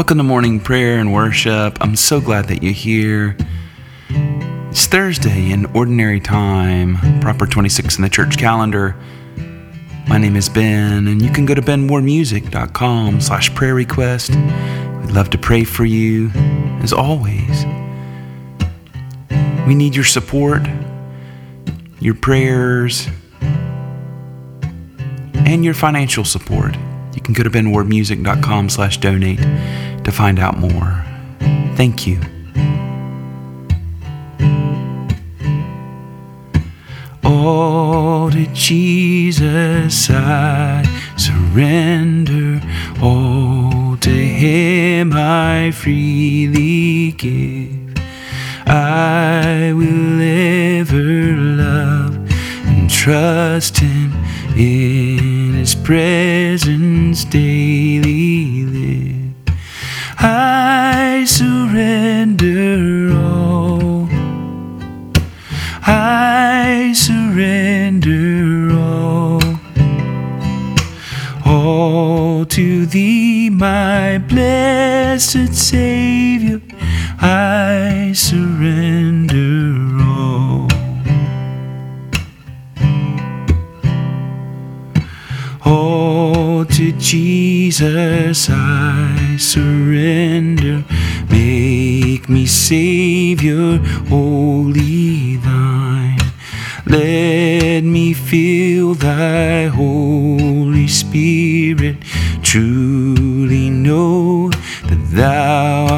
Welcome to morning prayer and worship. I'm so glad that you're here. It's Thursday in ordinary time, proper 26 in the church calendar. My name is Ben, and you can go to benwardmusic.com slash prayer request. We'd love to pray for you, as always. We need your support, your prayers, and your financial support. You can go to benwardmusic.com slash donate to find out more. Thank you. All to Jesus I surrender. All to Him I freely give. I will ever love and trust Him in His presence daily live. I surrender all. I surrender all. All to Thee, my blessed Savior. I surrender Jesus I surrender. Make me Savior, wholly thine. Let me feel thy Holy Spirit. Truly know that thou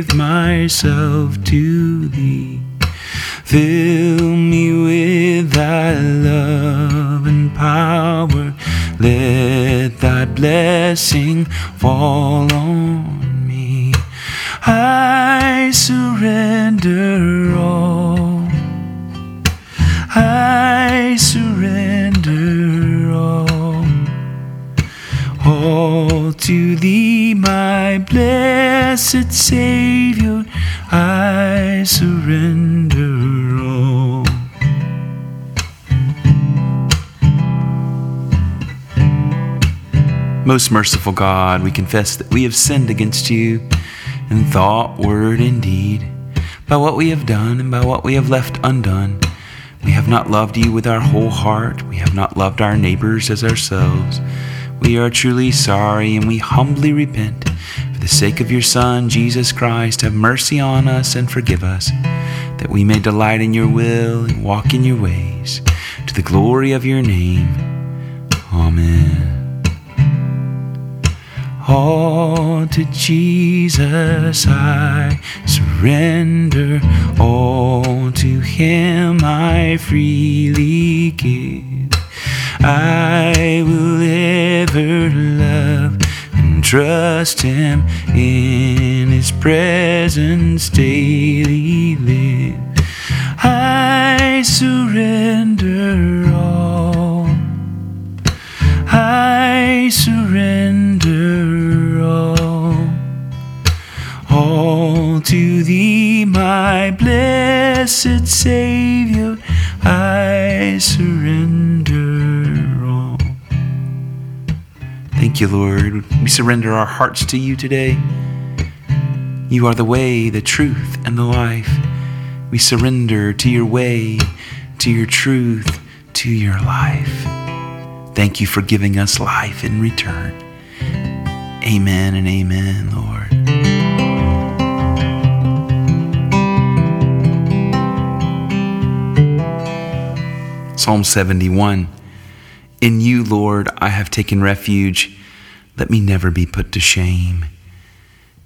give myself to thee. Fill me with thy love and power. Let thy blessing fall on me. I surrender to thee, my blessed Savior, I surrender all. Most merciful God, we confess that we have sinned against you in thought, word, and deed, by what we have done and by what we have left undone. We have not loved you with our whole heart. We have not loved our neighbors as ourselves. We are truly sorry and we humbly repent. For the sake of your Son, Jesus Christ, have mercy on us and forgive us, that we may delight in your will and walk in your ways, to the glory of your name. Amen. All to Jesus I surrender, all to Him I freely give. I will trust Him in His presence daily live. I surrender all. I surrender all, all to thee, my blessed Savior. I surrender You, Lord. We surrender our hearts to you today. You are the way, the truth, and the life. We surrender to your way, to your truth, to your life. Thank you for giving us life in return. Amen and amen, Lord. Psalm 71 In you, Lord, I have taken refuge. Let me never be put to shame.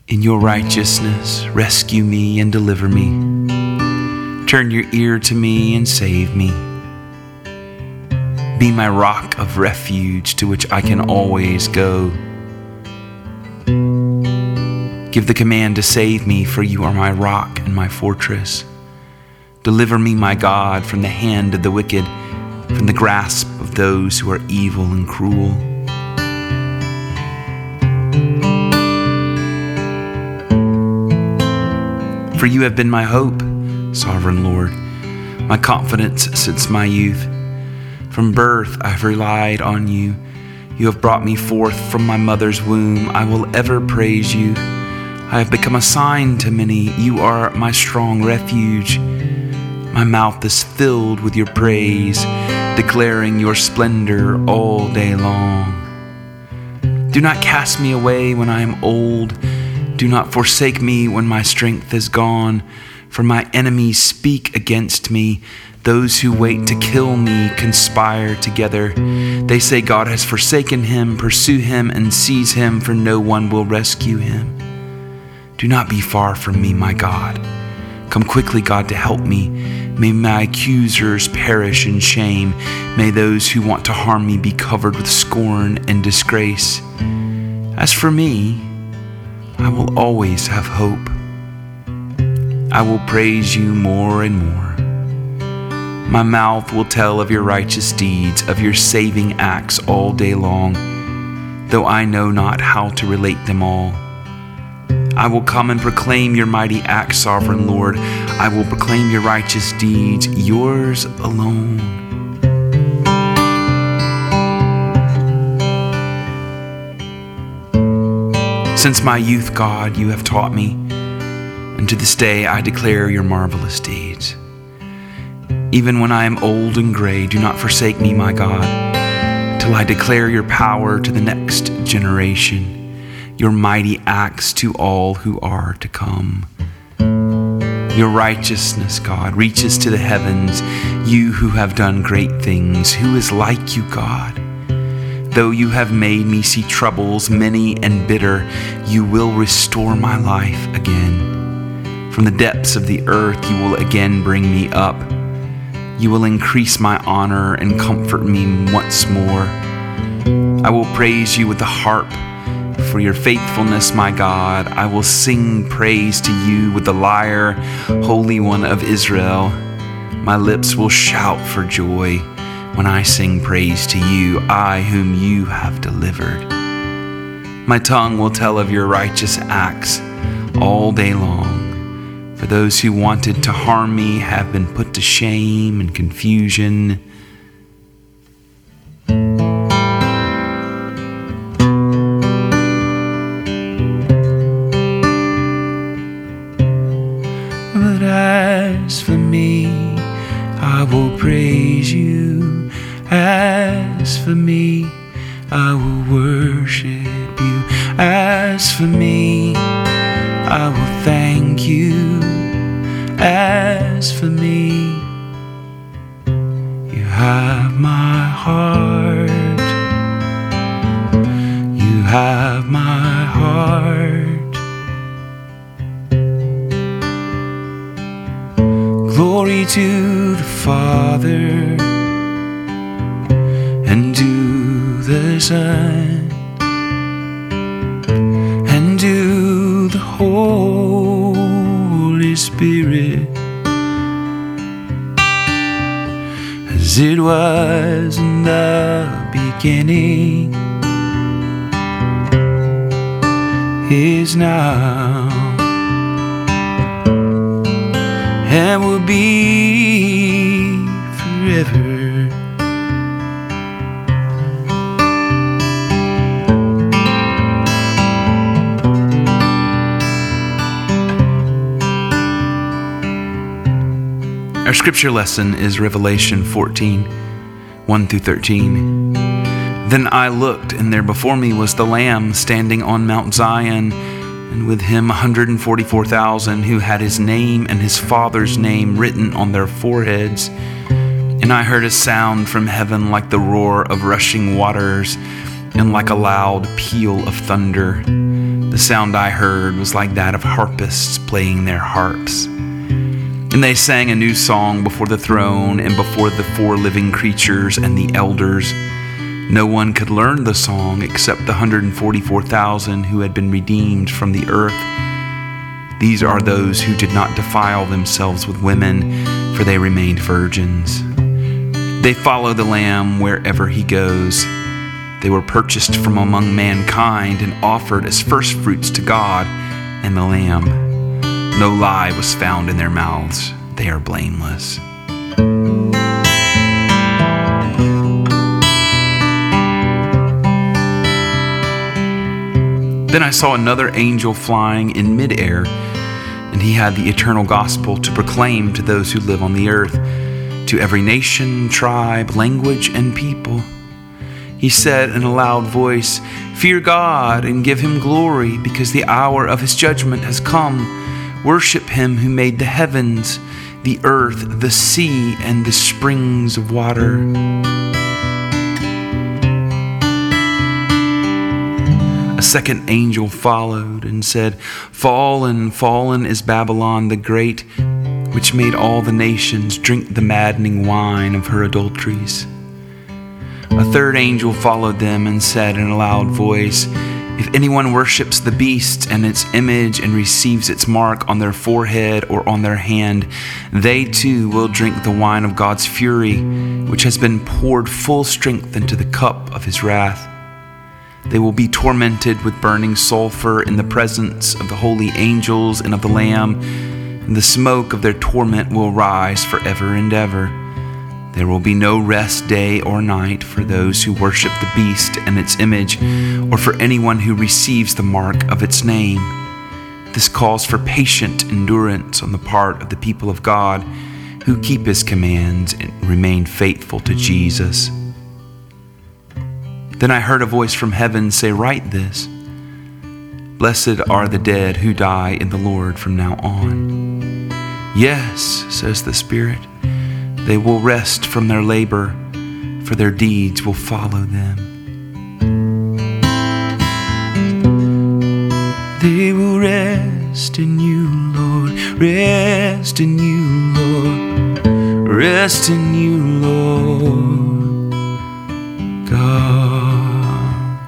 In your righteousness, rescue me and deliver me. Turn your ear to me and save me. Be my rock of refuge to which I can always go. Give the command to save me, for you are my rock and my fortress. Deliver me, my God, from the hand of the wicked, from the grasp of those who are evil and cruel. For you have been my hope, sovereign Lord, my confidence since my youth. From birth I have relied on you. You have brought me forth from my mother's womb. I will ever praise you. I have become a sign to many. You are my strong refuge. My mouth is filled with your praise, declaring your splendor all day long. Do not cast me away when I am old. Do not forsake me when my strength is gone. For my enemies speak against me. Those who wait to kill me conspire together. They say God has forsaken him. Pursue him and seize him, for no one will rescue him. Do not be far from me, my God. Come quickly, God, to help me. May my accusers perish in shame. May those who want to harm me be covered with scorn and disgrace. As for me, I will always have hope. I will praise you more and more. My mouth will tell of your righteous deeds, of your saving acts all day long, though I know not how to relate them all. I will come and proclaim your mighty acts, sovereign Lord. I will proclaim your righteous deeds, yours alone. Since my youth, God, you have taught me, and to this day I declare your marvelous deeds. Even when I am old and gray, do not forsake me, my God, till I declare your power to the next generation your mighty acts to all who are to come. Your righteousness, God, reaches to the heavens, you who have done great things. Who is like you, God? Though you have made me see troubles many and bitter, you will restore my life again. From the depths of the earth, you will again bring me up. You will increase my honor and comfort me once more. I will praise you with the harp for your faithfulness, my God. I will sing praise to you with the lyre, Holy One of Israel. My lips will shout for joy when I sing praise to you, I whom you have delivered. My tongue will tell of your righteous acts all day long. For those who wanted to harm me have been put to shame and confusion. For me, I will worship you. As for me, I will thank you. Was in the beginning is now and will be forever. Our scripture lesson is Revelation 14 1 through 13. Then I looked, and there before me was the Lamb standing on Mount Zion and with him 144,000 who had his name and his father's name written on their foreheads. And I heard a sound from heaven like the roar of rushing waters and like a loud peal of thunder. The sound I heard was like that of harpists playing their harps. And they sang a new song before the throne and before the four living creatures and the elders. No one could learn the song except the 144,000 who had been redeemed from the earth. These are those who did not defile themselves with women, for they remained virgins. They follow the Lamb wherever he goes. They were purchased from among mankind and offered as firstfruits to God and the Lamb. No lie was found in their mouths. They are blameless. Then I saw another angel flying in midair, and he had the eternal gospel to proclaim to those who live on the earth, to every nation, tribe, language, and people. He said in a loud voice, Fear God and give him glory, because the hour of his judgment has come. Worship him who made the heavens, the earth, the sea, and the springs of water. A second angel followed and said, Fallen, fallen is Babylon the Great, which made all the nations drink the maddening wine of her adulteries. A third angel followed them and said in a loud voice, if anyone worships the beast and its image and receives its mark on their forehead or on their hand, they too will drink the wine of God's fury, which has been poured full strength into the cup of his wrath. They will be tormented with burning sulfur in the presence of the holy angels and of the Lamb, and the smoke of their torment will rise forever and ever. There will be no rest day or night for those who worship the beast and its image, or for anyone who receives the mark of its name. This calls for patient endurance on the part of the people of God who keep his commands and remain faithful to Jesus. Then I heard a voice from heaven say, Write this Blessed are the dead who die in the Lord from now on. Yes, says the Spirit. They will rest from their labor, for their deeds will follow them. They will rest in you, Lord. Rest in you, Lord. Rest in you, Lord. God.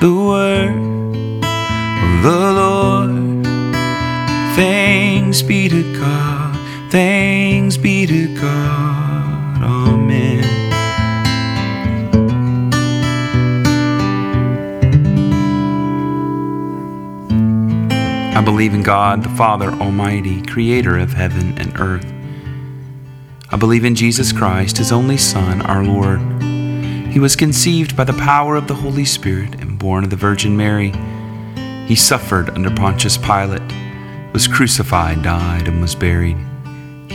The word of the Lord. Thanks be to God. Thanks be to God. Amen. I believe in God, the Father Almighty, creator of heaven and earth. I believe in Jesus Christ, his only Son, our Lord. He was conceived by the power of the Holy Spirit and born of the Virgin Mary. He suffered under Pontius Pilate, was crucified, died, and was buried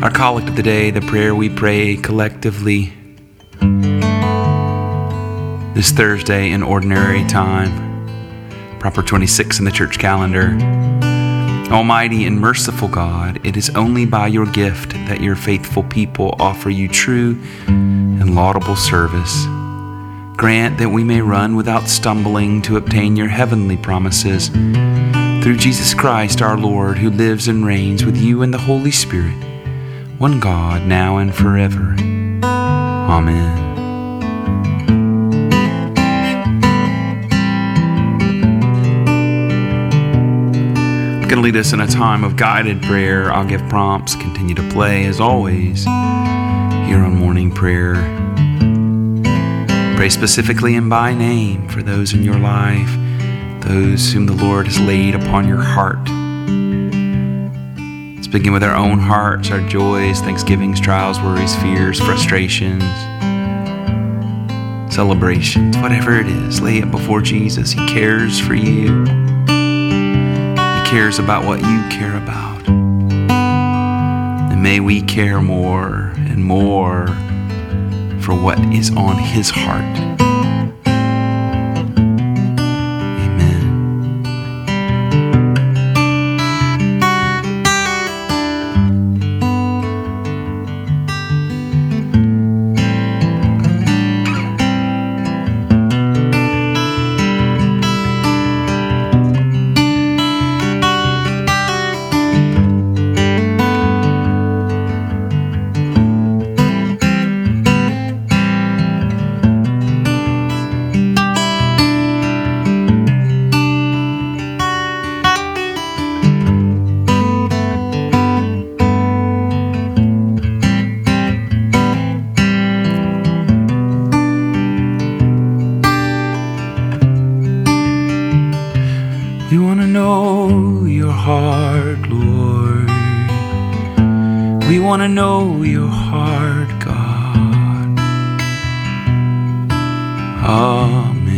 Our collect of the day, the prayer we pray collectively this Thursday in ordinary time, proper 26 in the church calendar. Almighty and merciful God, it is only by your gift that your faithful people offer you true and laudable service. Grant that we may run without stumbling to obtain your heavenly promises through Jesus Christ our Lord, who lives and reigns with you in the Holy Spirit, one God, now and forever. Amen. I'm going to lead us in a time of guided prayer. I'll give prompts, continue to play as always here on morning prayer. Pray specifically and by name for those in your life, those whom the Lord has laid upon your heart. Let's begin with our own hearts, our joys, thanksgivings, trials, worries, fears, frustrations, celebrations, whatever it is. Lay it before Jesus. He cares for you He cares about what you care about. And may we care more and more for what is on His heart. Amen.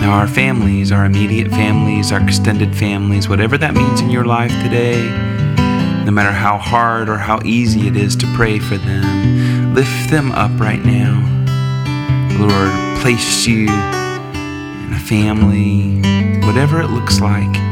Now, our families, our immediate families, our extended families, whatever that means in your life today, no matter how hard or how easy it is to pray for them, lift them up right now. Lord placed you in a family, whatever it looks like.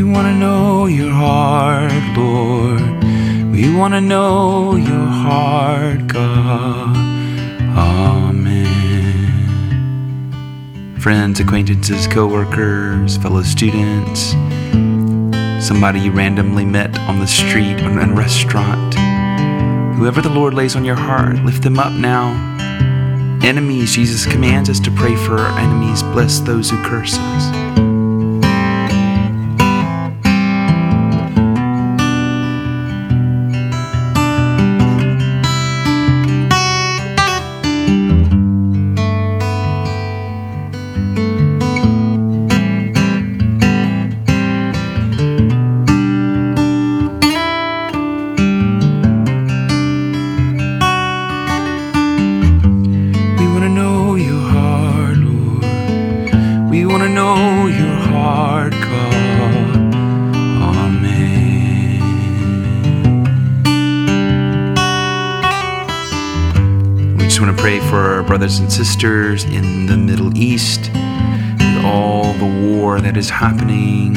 Want to know your heart, Lord. We wanna know your heart, God. Amen. Friends, acquaintances, co workers, fellow students, somebody you randomly met on the street or in a restaurant. Whoever the Lord lays on your heart, lift them up now. Enemies, Jesus commands us to pray for our enemies, bless those who curse us. And sisters in the Middle East, with all the war that is happening,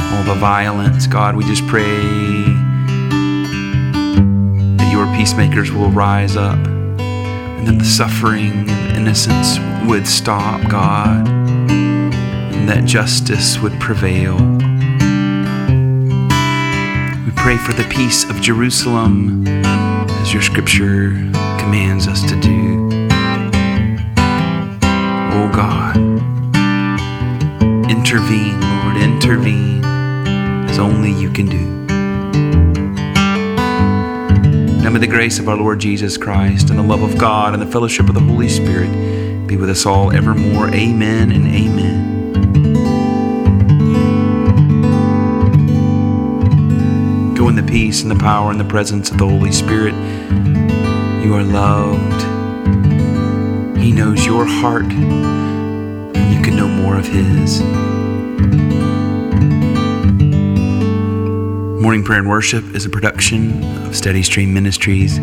all the violence. God, we just pray that your peacemakers will rise up and that the suffering and innocence would stop, God, and that justice would prevail. We pray for the peace of Jerusalem as your scripture commands us to do. Oh God, intervene, Lord, intervene as only you can do. Now may the grace of our Lord Jesus Christ and the love of God and the fellowship of the Holy Spirit be with us all evermore. Amen and amen. Go in the peace and the power and the presence of the Holy Spirit. You are loved. He knows your heart, and you can know more of His. Morning Prayer and Worship is a production of Steady Stream Ministries.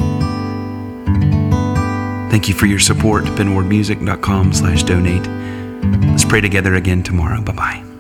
Thank you for your support. BenWardMusic.com slash donate. Let's pray together again tomorrow. Bye-bye.